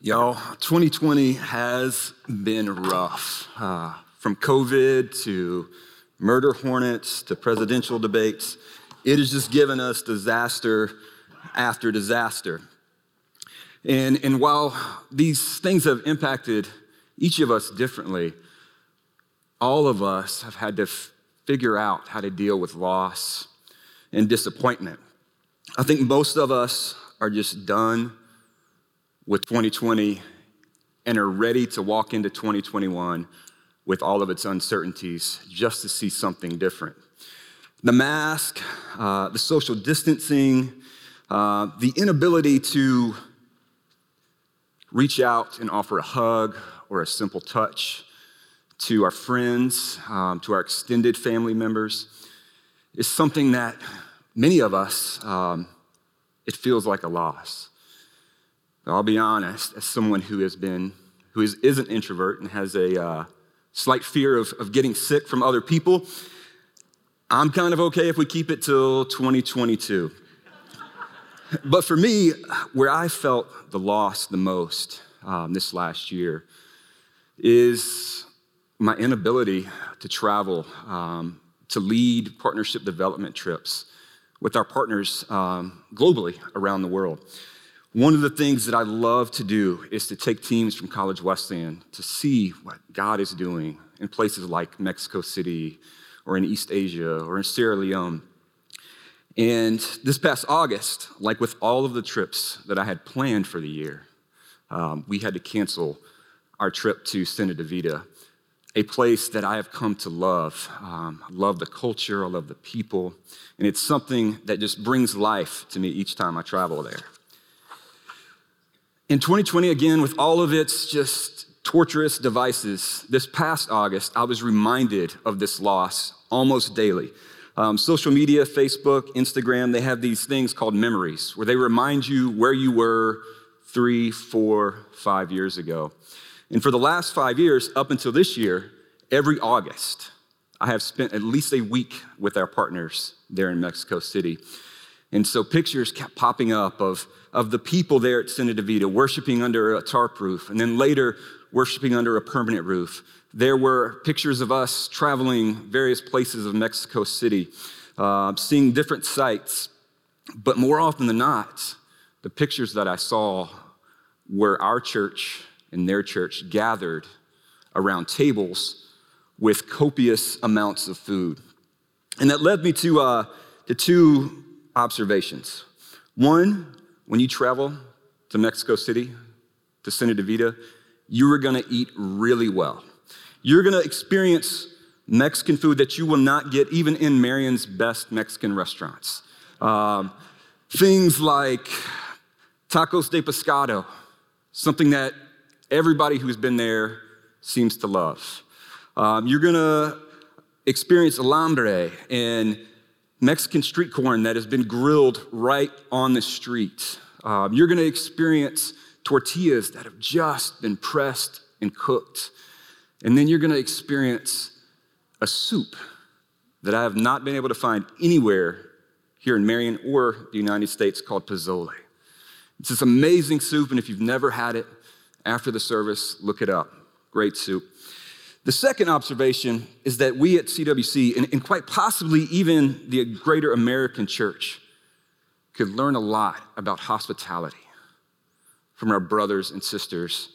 Y'all, 2020 has been rough. Uh, from COVID to murder hornets to presidential debates, it has just given us disaster after disaster. And, and while these things have impacted each of us differently, all of us have had to f- figure out how to deal with loss and disappointment. I think most of us are just done with 2020 and are ready to walk into 2021 with all of its uncertainties just to see something different. The mask, uh, the social distancing, uh, the inability to reach out and offer a hug or a simple touch to our friends, um, to our extended family members, is something that many of us, um, it feels like a loss. I'll be honest, as someone who has been, who is, is an introvert and has a uh, slight fear of, of getting sick from other people, I'm kind of okay if we keep it till 2022. but for me, where I felt the loss the most um, this last year is my inability to travel, um, to lead partnership development trips with our partners um, globally around the world. One of the things that I love to do is to take teams from College Wesleyan to see what God is doing in places like Mexico City or in East Asia or in Sierra Leone. And this past August, like with all of the trips that I had planned for the year, um, we had to cancel our trip to Senda de Vida, a place that I have come to love. Um, I love the culture, I love the people, and it's something that just brings life to me each time I travel there. In 2020, again, with all of its just torturous devices, this past August, I was reminded of this loss almost daily. Um, social media, Facebook, Instagram, they have these things called memories where they remind you where you were three, four, five years ago. And for the last five years, up until this year, every August, I have spent at least a week with our partners there in Mexico City. And so pictures kept popping up of of the people there at Senda de Vida worshiping under a tarp roof, and then later worshiping under a permanent roof. There were pictures of us traveling various places of Mexico City, uh, seeing different sites. But more often than not, the pictures that I saw were our church and their church gathered around tables with copious amounts of food. And that led me to, uh, to two observations. One, when you travel to Mexico City, to de Vida, you are gonna eat really well. You're gonna experience Mexican food that you will not get even in Marion's best Mexican restaurants. Um, things like tacos de pescado, something that everybody who's been there seems to love. Um, you're gonna experience alambre and Mexican street corn that has been grilled right on the street. Um, you're going to experience tortillas that have just been pressed and cooked. And then you're going to experience a soup that I have not been able to find anywhere here in Marion or the United States called pozole. It's this amazing soup, and if you've never had it after the service, look it up. Great soup. The second observation is that we at CWC, and, and, quite possibly even the greater American church, could learn a lot about hospitality from our brothers and sisters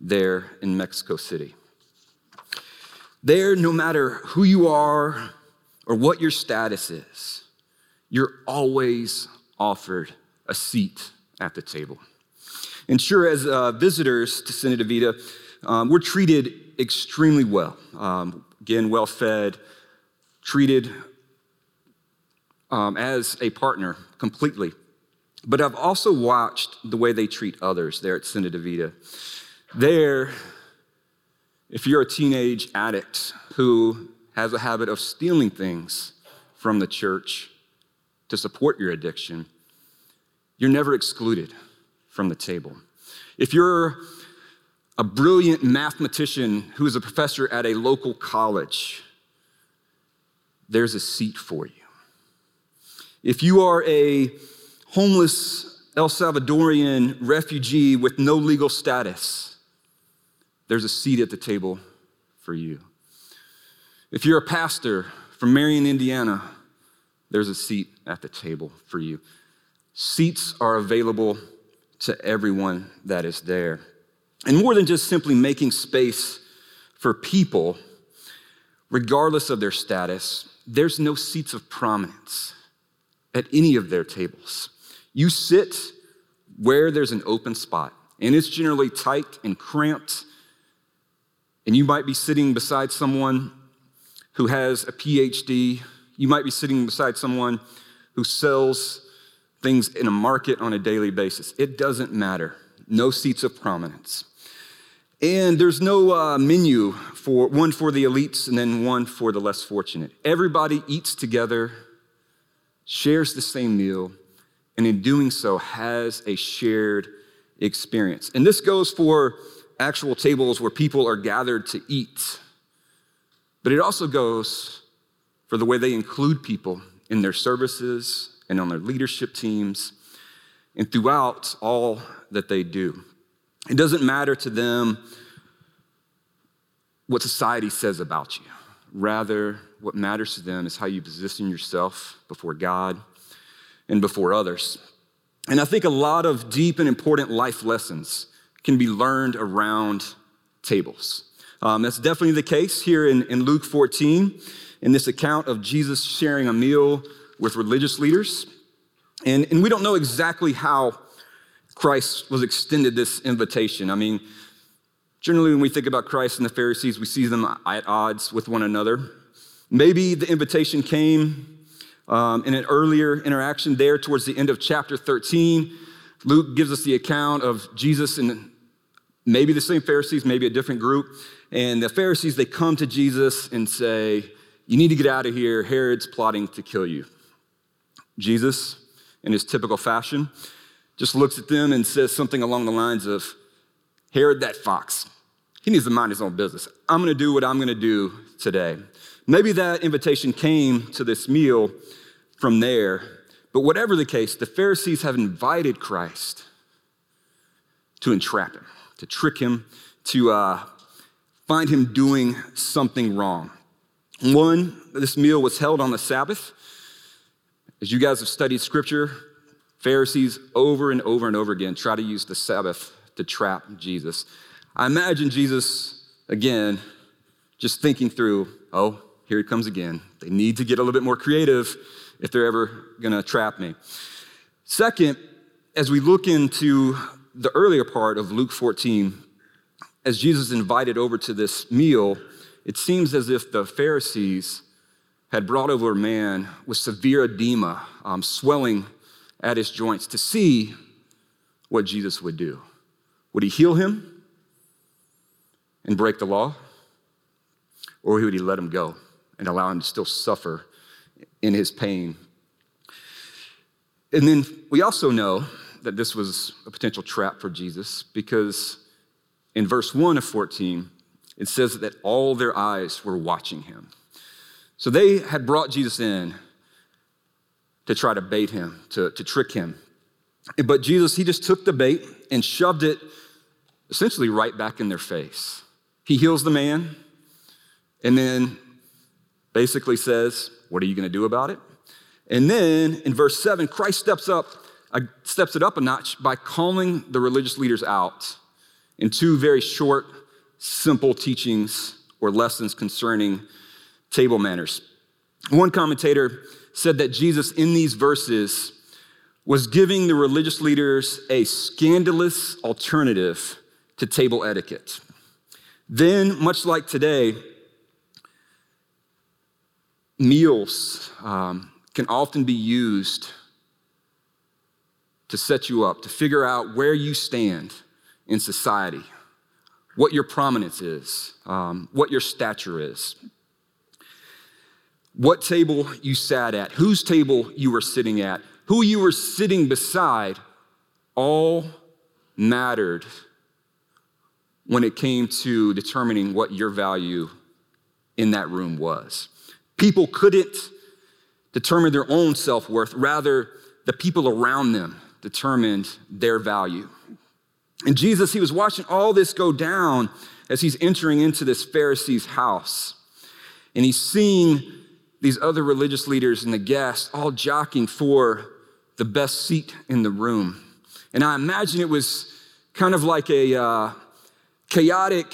there in Mexico City. There, no matter who you are or what your status is, you're always offered a seat at the table. And sure, as uh, visitors to de Vida, um, we're treated extremely well. Um, again, well fed, treated um, as a partner completely. But I've also watched the way they treat others there at Senda de. There, if you're a teenage addict who has a habit of stealing things from the church to support your addiction, you're never excluded from the table. If you're a brilliant mathematician who is a professor at a local college, there's a seat for you. If you are a homeless El Salvadorian refugee with no legal status, there's a seat at the table for you. If you're a pastor from Marion, Indiana, there's a seat at the table for you. Seats are available to everyone that is there. And more than just simply making space for people, regardless of their status, there's no seats of prominence at any of their tables. You sit where there's an open spot, and it's generally tight and cramped, and you might be sitting beside someone who has a PhD. You might be sitting beside someone who sells things in a market on a daily basis. It doesn't matter. No seats of prominence. And there's no uh, menu for one for the elites and then one for the less fortunate. Everybody eats together, shares the same meal, and in doing so has a shared experience. And this goes for actual tables where people are gathered to eat. But it also goes for the way they include people in their services and on their leadership teams and throughout all that they do. It doesn't matter to them what society says about you. Rather, what matters to them is how you position yourself before God and before others. And I think a lot of deep and important life lessons can be learned around tables. Um, that's definitely the case here in, in Luke 14, in this account of Jesus sharing a meal with religious leaders. And, and we don't know exactly how Christ was extended this invitation. I mean, generally, when we think about Christ and the Pharisees, we see them at odds with one another. Maybe the invitation came um, in an earlier interaction there towards the end of chapter 13. Luke gives us the account of Jesus and maybe the same Pharisees, maybe a different group. And the Pharisees, they come to Jesus and say, You need to get out of here. Herod's plotting to kill you. Jesus, in his typical fashion, just looks at them and says something along the lines of, Herod, that fox, he needs to mind his own business. I'm gonna do what I'm gonna do today. Maybe that invitation came to this meal from there, but whatever the case, the Pharisees have invited Christ to entrap him, to trick him, to uh, find him doing something wrong. One, this meal was held on the Sabbath. As you guys have studied scripture, Pharisees over and over and over again try to use the Sabbath to trap Jesus. I imagine Jesus, again, just thinking through, oh, here he comes again. They need to get a little bit more creative if they're ever gonna trap me. Second, as we look into the earlier part of Luke 14, as Jesus invited over to this meal, it seems as if the Pharisees had brought over a man with severe edema, um, swelling at his joints, to see what Jesus would do. Would he heal him and break the law? Or would he let him go and allow him to still suffer in his pain? And then we also know that this was a potential trap for Jesus because in verse 1 of 14, it says that all their eyes were watching him. So they had brought Jesus in to try to bait him, to, to trick him. But Jesus, he just took the bait and shoved it essentially right back in their face. He heals the man and then basically says, What are you going to do about it? And then in verse 7, Christ steps up, uh, steps it up a notch by calling the religious leaders out in two very short, simple teachings or lessons concerning table manners. One commentator said that Jesus, in these verses, was giving the religious leaders a scandalous alternative to table etiquette. Then, much like today, meals um, can often be used to set you up, to figure out where you stand in society, what your prominence is, um, what your stature is what table you sat at, whose table you were sitting at, who you were sitting beside, all mattered when it came to determining what your value in that room was. People couldn't determine their own self worth, rather, the people around them determined their value. And Jesus, he was watching all this go down as he's entering into this Pharisee's house. And he's seeing these other religious leaders and the guests all jockeying for the best seat in the room. And I imagine it was kind of like a uh, chaotic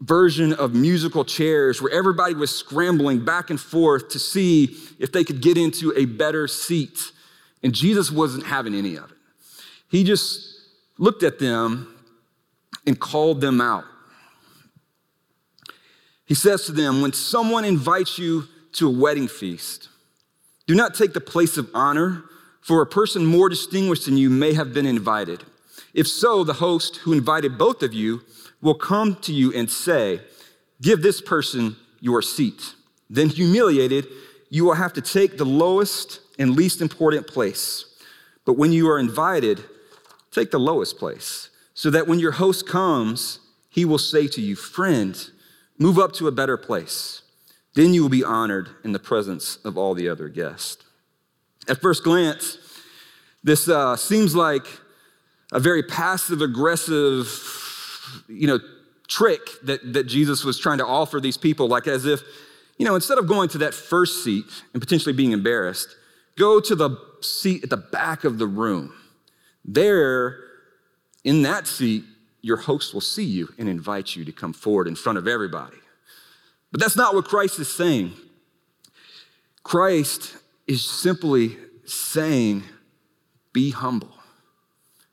version of musical chairs where everybody was scrambling back and forth to see if they could get into a better seat. And Jesus wasn't having any of it. He just looked at them and called them out. He says to them, When someone invites you to a wedding feast, do not take the place of honor, for a person more distinguished than you may have been invited. If so, the host who invited both of you will come to you and say, Give this person your seat. Then, humiliated, you will have to take the lowest and least important place. But when you are invited, take the lowest place, so that when your host comes, he will say to you, Friend, move up to a better place. Then you will be honored in the presence of all the other guests. At first glance, this uh, seems like a very passive aggressive, you know, trick that, that Jesus was trying to offer these people, like as if, you know, instead of going to that first seat and potentially being embarrassed, go to the seat at the back of the room. There, in that seat, your host will see you and invite you to come forward in front of everybody. But that's not what Christ is saying. Christ is simply saying, be humble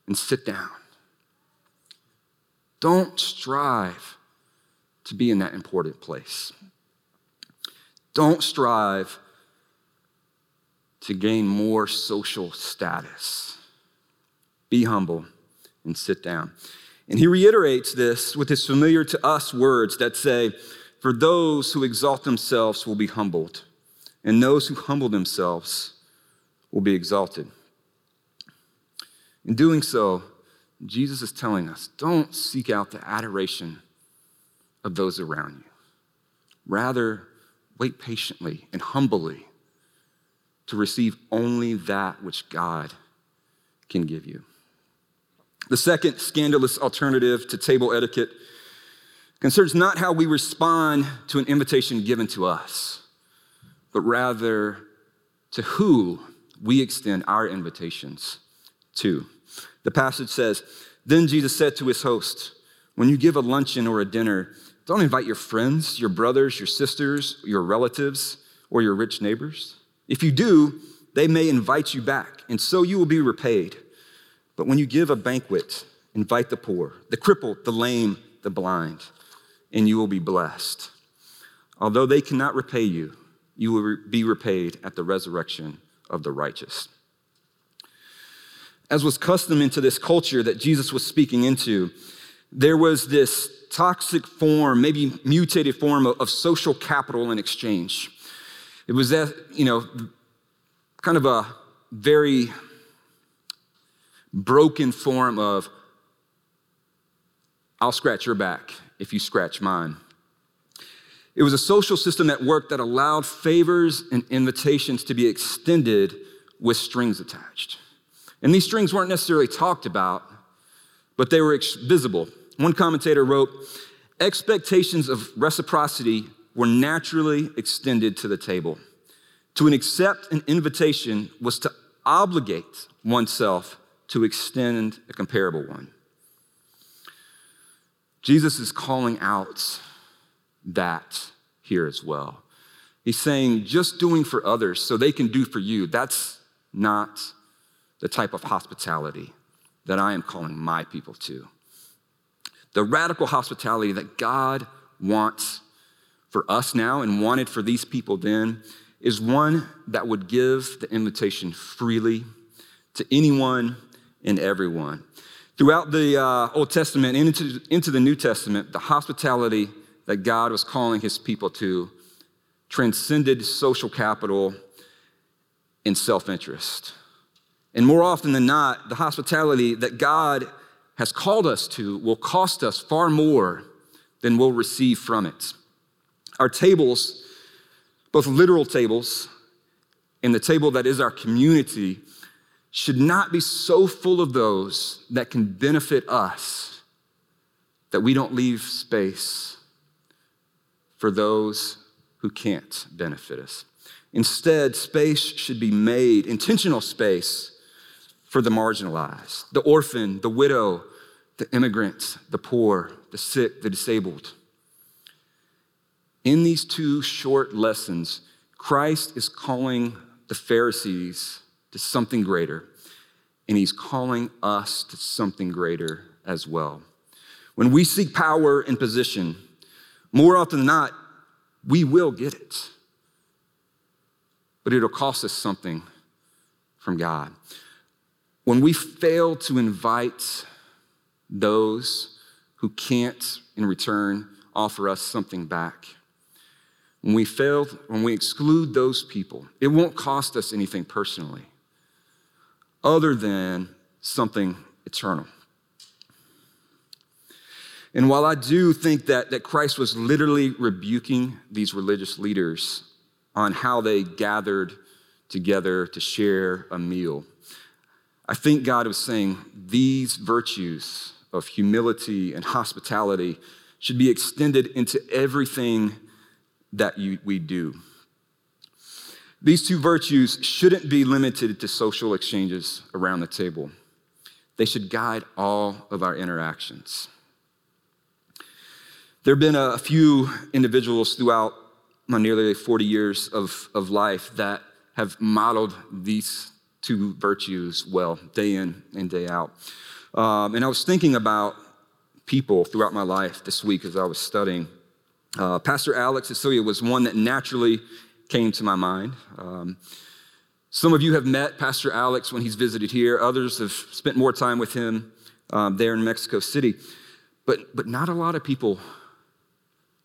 and sit down. Don't strive to be in that important place. Don't strive to gain more social status. Be humble and sit down. And he reiterates this with his familiar to us words that say, For those who exalt themselves will be humbled, and those who humble themselves will be exalted. In doing so, Jesus is telling us don't seek out the adoration of those around you. Rather, wait patiently and humbly to receive only that which God can give you. The second scandalous alternative to table etiquette concerns not how we respond to an invitation given to us, but rather to who we extend our invitations to. The passage says, Then Jesus said to his host, When you give a luncheon or a dinner, don't invite your friends, your brothers, your sisters, your relatives, or your rich neighbors. If you do, they may invite you back, and so you will be repaid. But when you give a banquet, invite the poor, the crippled, the lame, the blind, and you will be blessed. Although they cannot repay you, you will be repaid at the resurrection of the righteous. As was custom into this culture that Jesus was speaking into, there was this toxic form, maybe mutated form of, of social capital in exchange. It was that, you know, kind of a very broken form of I'll scratch your back if you scratch mine. It was a social system that worked that allowed favors and invitations to be extended with strings attached. And these strings weren't necessarily talked about, but they were visible. One commentator wrote, Expectations of reciprocity were naturally extended to the table. To accept an invitation was to obligate oneself to extend a comparable one. Jesus is calling out that here as well. He's saying, just doing for others so they can do for you, that's not the type of hospitality that I am calling my people to. The radical hospitality that God wants for us now and wanted for these people then is one that would give the invitation freely to anyone and everyone. Throughout the uh, Old Testament and into, into the New Testament, the hospitality that God was calling his people to transcended social capital and self interest. And more often than not, the hospitality that God has called us to will cost us far more than we'll receive from it. Our tables, both literal tables and the table that is our community, should not be so full of those that can benefit us that we don't leave space for those who can't benefit us. Instead, space should be made, intentional space, for the marginalized, the orphan, the widow, the immigrant, the poor, the sick, the disabled. In these two short lessons, Christ is calling the Pharisees to something greater, and he's calling us to something greater as well. When we seek power and position, more often than not, we will get it. But it'll cost us something from God. When we fail to invite those who can't, in return, offer us something back, when we fail, when we exclude those people, it won't cost us anything personally other than something eternal. And while I do think that, that Christ was literally rebuking these religious leaders on how they gathered together to share a meal, I think God was saying these virtues of humility and hospitality should be extended into everything that you, we do. These two virtues shouldn't be limited to social exchanges around the table. They should guide all of our interactions. There have been a few individuals throughout my nearly 40 years of, of life that have modeled these two virtues well, day in and day out. Um, and I was thinking about people throughout my life this week as I was studying. Uh, Pastor Alex Cecilia was one that naturally came to my mind. Um, some of you have met Pastor Alex when he's visited here. Others have spent more time with him um, there in Mexico City. But, but not a lot of people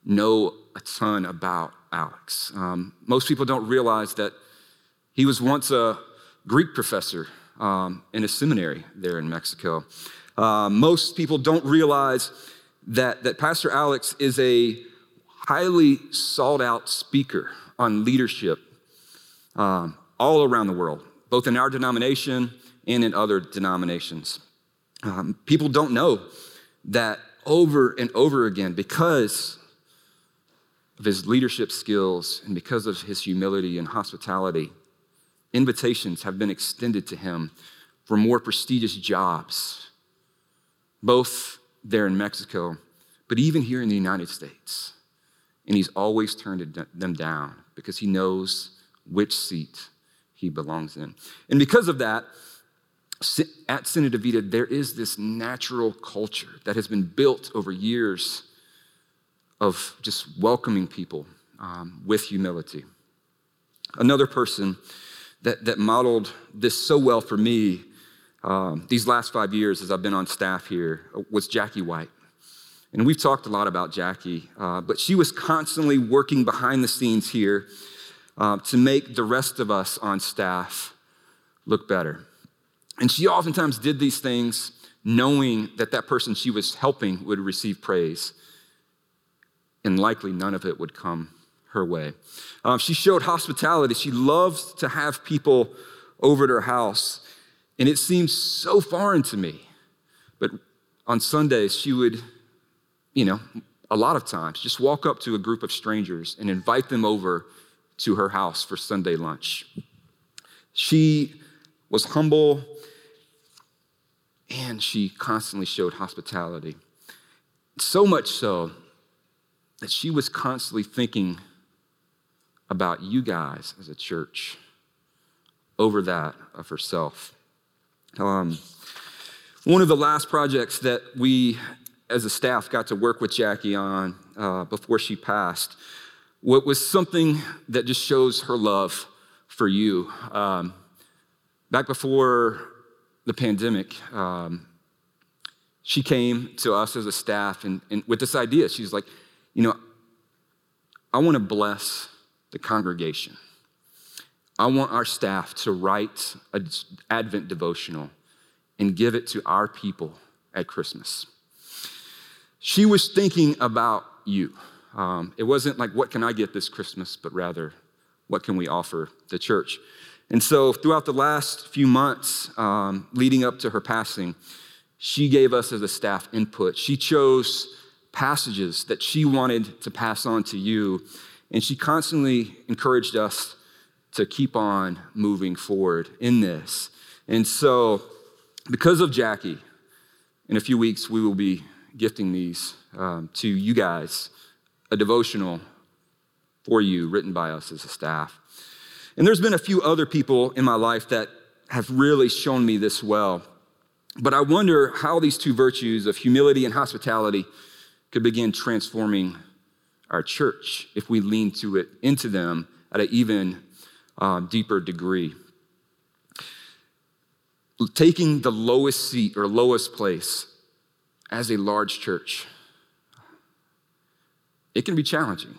know a ton about Alex. Um, most people don't realize that he was once a Greek professor um, in a seminary there in Mexico. Uh, most people don't realize that, that Pastor Alex is a highly sought out speaker on leadership um, all around the world, both in our denomination and in other denominations. Um, people don't know that over and over again, because of his leadership skills and because of his humility and hospitality, invitations have been extended to him for more prestigious jobs, both there in Mexico, but even here in the United States. And he's always turned them down because he knows which seat he belongs in. And because of that, at Sina Vida, there is this natural culture that has been built over years of just welcoming people um, with humility. Another person that, that modeled this so well for me um, these last five years as I've been on staff here was Jackie White. And we've talked a lot about Jackie, uh, but she was constantly working behind the scenes here uh, to make the rest of us on staff look better. And she oftentimes did these things knowing that that person she was helping would receive praise, and likely none of it would come her way. Um, she showed hospitality. She loved to have people over at her house, and it seems so foreign to me. But on Sundays, she would you know, a lot of times, just walk up to a group of strangers and invite them over to her house for Sunday lunch. She was humble and she constantly showed hospitality. So much so that she was constantly thinking about you guys as a church over that of herself. Um, one of the last projects that we as a staff, got to work with Jackie on uh, before she passed what was something that just shows her love for you. Um, back before the pandemic, um, she came to us as a staff and, and with this idea. She's like, you know, I want to bless the congregation. I want our staff to write an Advent devotional and give it to our people at Christmas she was thinking about you. Um, it wasn't like, what can I get this Christmas, but rather, what can we offer the church? And so, throughout the last few months um, leading up to her passing, she gave us as a staff input. She chose passages that she wanted to pass on to you, and she constantly encouraged us to keep on moving forward in this. And so, because of Jackie, in a few weeks, we will be gifting these um, to you guys, a devotional for you written by us as a staff. And there's been a few other people in my life that have really shown me this well. But I wonder how these two virtues of humility and hospitality could begin transforming our church if we lean to it into them at an even uh, deeper degree. Taking the lowest seat or lowest place as a large church, it can be challenging.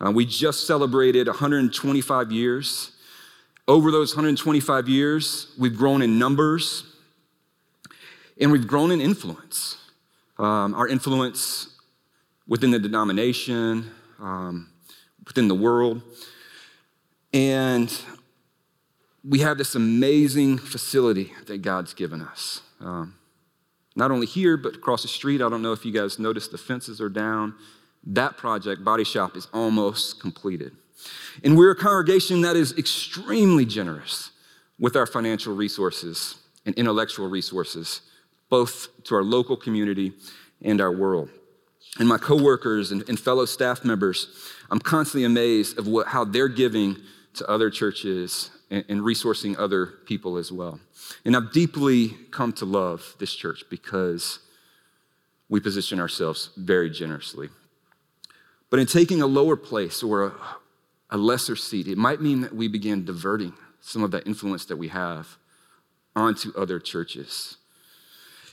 Uh, we just celebrated 125 years over those 125 years, we've grown in numbers and we've grown in influence. Um, our influence within the denomination, um, within the world. And we have this amazing facility that God's given us. Um, not only here, but across the street. I don't know if you guys noticed the fences are down. That project, Body Shop, is almost completed. And we're a congregation that is extremely generous with our financial resources and intellectual resources, both to our local community and our world. And my coworkers and, and fellow staff members, I'm constantly amazed of what, how they're giving to other churches and, resourcing other people as well. And I've deeply come to love this church because we position ourselves very generously. But in taking a lower place or a, a lesser seat. It might mean that we begin diverting some of that influence that we have onto other churches.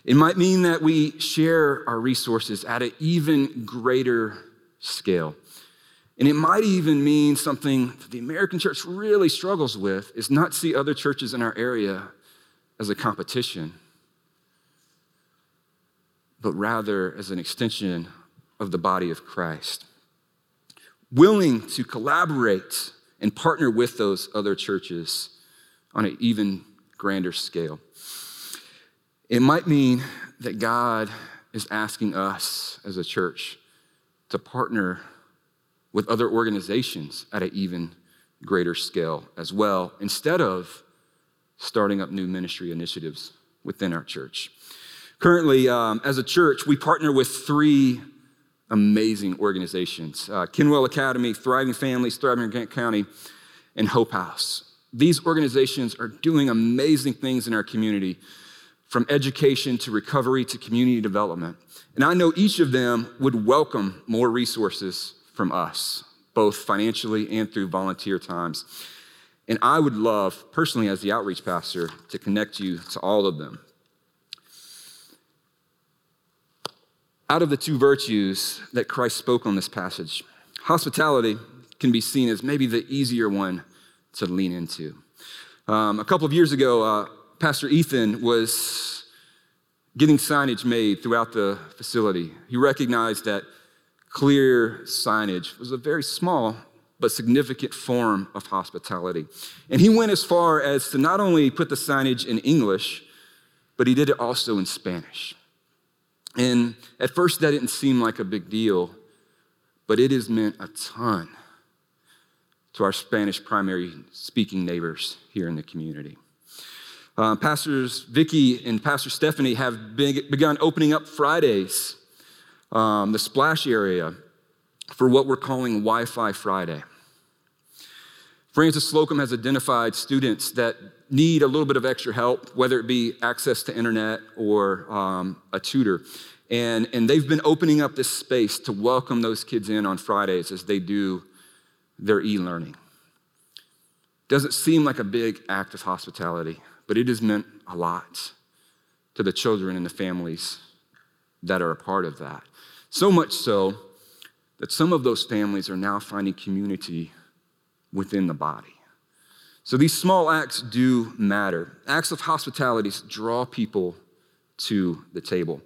It might mean that we share our resources at an even greater scale. And it might even mean something that the American church really struggles with is not see other churches in our area as a competition, but rather as an extension of the body of Christ willing to collaborate and partner with those other churches on an even grander scale. It might mean that God is asking us as a church to partner with other organizations at an even greater scale as well, instead of starting up new ministry initiatives within our church. Currently, um, as a church, we partner with three amazing organizations uh, Kinwell Academy, Thriving Families, Thriving Grant County, and Hope House. These organizations are doing amazing things in our community, from education to recovery to community development. And I know each of them would welcome more resources from us, both financially and through volunteer times. And I would love, personally, as the outreach pastor, to connect you to all of them. out of the two virtues that Christ spoke on this passage, hospitality can be seen as maybe the easier one to lean into. Um, a couple of years ago, uh, Pastor Ethan was getting signage made throughout the facility. He recognized that clear signage was a very small but significant form of hospitality. And he went as far as to not only put the signage in English, but he did it also in Spanish. And at first, that didn't seem like a big deal, but it has meant a ton to our Spanish primary speaking neighbors here in the community. Uh, Pastors Vicky and Pastor Stephanie have begun opening up Fridays, um, the splash area, for what we're calling Wi Fi Friday. Frances Slocum has identified students that need a little bit of extra help, whether it be access to internet or um, a tutor. And, and they've been opening up this space to welcome those kids in on Fridays as they do their e learning. Doesn't seem like a big act of hospitality, but it has meant a lot to the children and the families that are a part of that. So much so that some of those families are now finding community within the body. So these small acts do matter. Acts of hospitality draw people to the table.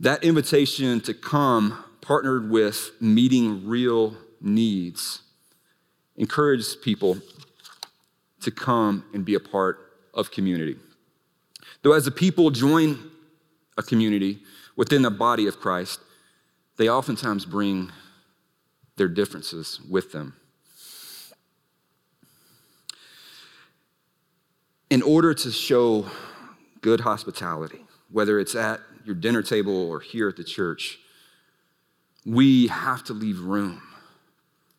That invitation to come, partnered with meeting real needs, encourages people to come and be a part of community. Though, as the people join a community within the body of Christ, they oftentimes bring their differences with them. In order to show good hospitality, whether it's at your dinner table or here at the church, we have to leave room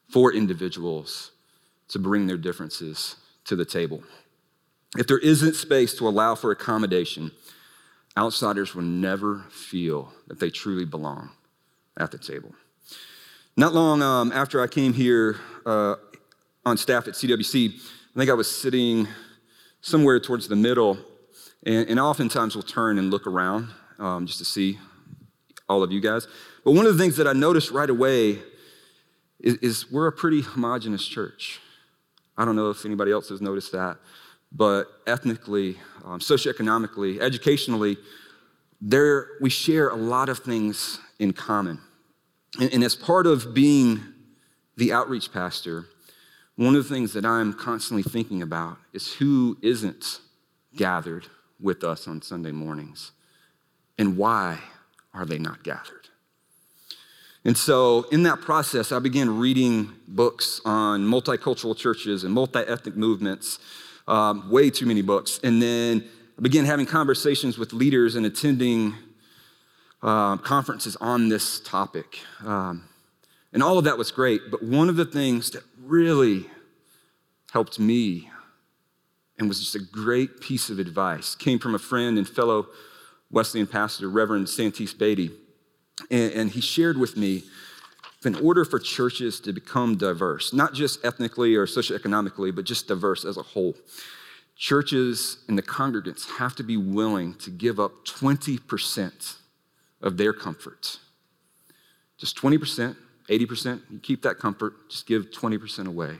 for individuals to bring their differences to the table. If there isn't space to allow for accommodation, outsiders will never feel that they truly belong at the table. Not long um, after I came here uh, on staff at CWC, I think I was sitting somewhere towards the middle, and, and oftentimes we'll turn and look around um, just to see all of you guys. But one of the things that I noticed right away is, is we're a pretty homogenous church. I don't know if anybody else has noticed that, but ethnically, um, socioeconomically, educationally, there we share a lot of things in common. And, and as part of being the outreach pastor, one of the things that I'm constantly thinking about is who isn't gathered with us on Sunday mornings and why are they not gathered? And so, in that process, I began reading books on multicultural churches and multi ethnic movements, um, way too many books. And then I began having conversations with leaders and attending uh, conferences on this topic. Um, and all of that was great. But one of the things that really helped me and was just a great piece of advice came from a friend and fellow Wesleyan pastor, Reverend Santis Beatty. And, and he shared with me in order for churches to become diverse, not just ethnically or socioeconomically, but just diverse as a whole, churches and the congregants have to be willing to give up 20% of their comfort. Just 20%, 80%, you keep that comfort, just give 20% away.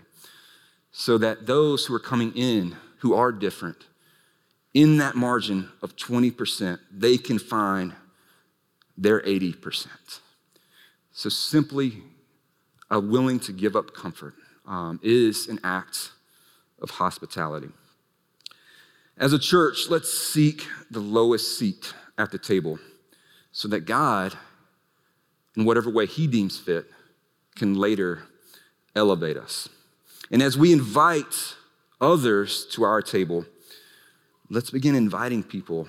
So that those who are coming in who are different, in that margin of 20%, they can find their 80%. So simply a willing to give up comfort um, is an act of hospitality. As a church, let's seek the lowest seat at the table so that God, in whatever way He deems fit, can later elevate us. And as we invite others to our table, let's begin inviting people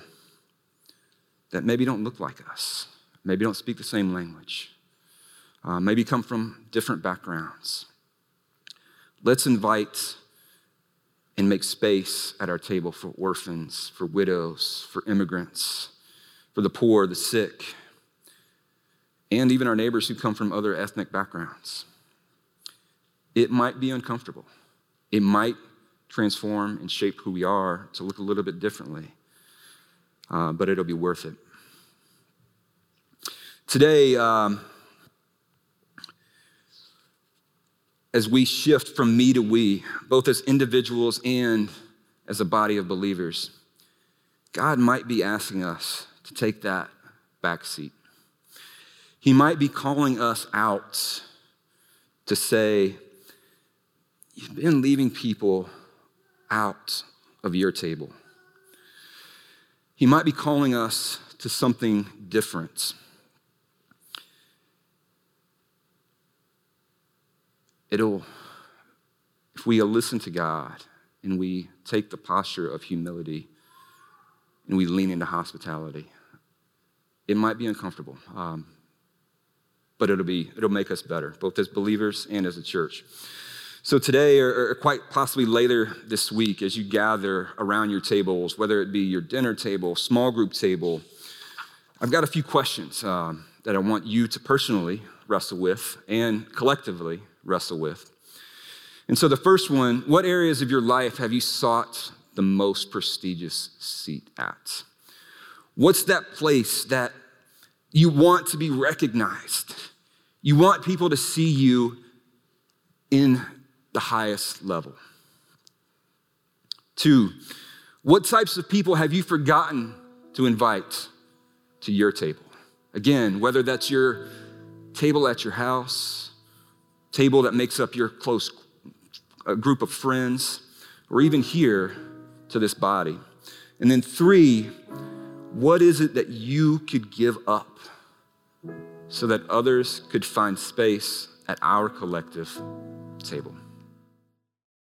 that maybe don't look like us, maybe don't speak the same language, uh, maybe come from different backgrounds. Let's invite and make space at our table for orphans, for widows, for immigrants, for the poor, the sick, and even our neighbors who come from other ethnic backgrounds. It might be uncomfortable. It might transform and shape who we are to look a little bit differently, uh, but it'll be worth it. Today, um, as we shift from me to we, both as individuals and as a body of believers, God might be asking us to take that back seat. He might be calling us out to say, You've been leaving people out of your table. He might be calling us to something different. It'll, if we listen to God and we take the posture of humility and we lean into hospitality, it might be uncomfortable, um, but it'll, be, it'll make us better, both as believers and as a church. So, today, or, quite possibly later this week, as you gather around your tables, whether it be your dinner table, small group table, I've got a few questions um, that I want you to personally wrestle with and collectively wrestle with. And so, the first one what areas of your life have you sought the most prestigious seat at? What's that place that you want to be recognized? You want people to see you in the highest level. Two, what types of people have you forgotten to invite to your table? Again, whether that's your table at your house, table that makes up your close group of friends, or even here to this body? And then three, what is it that you could give up so that others could find space at our collective table?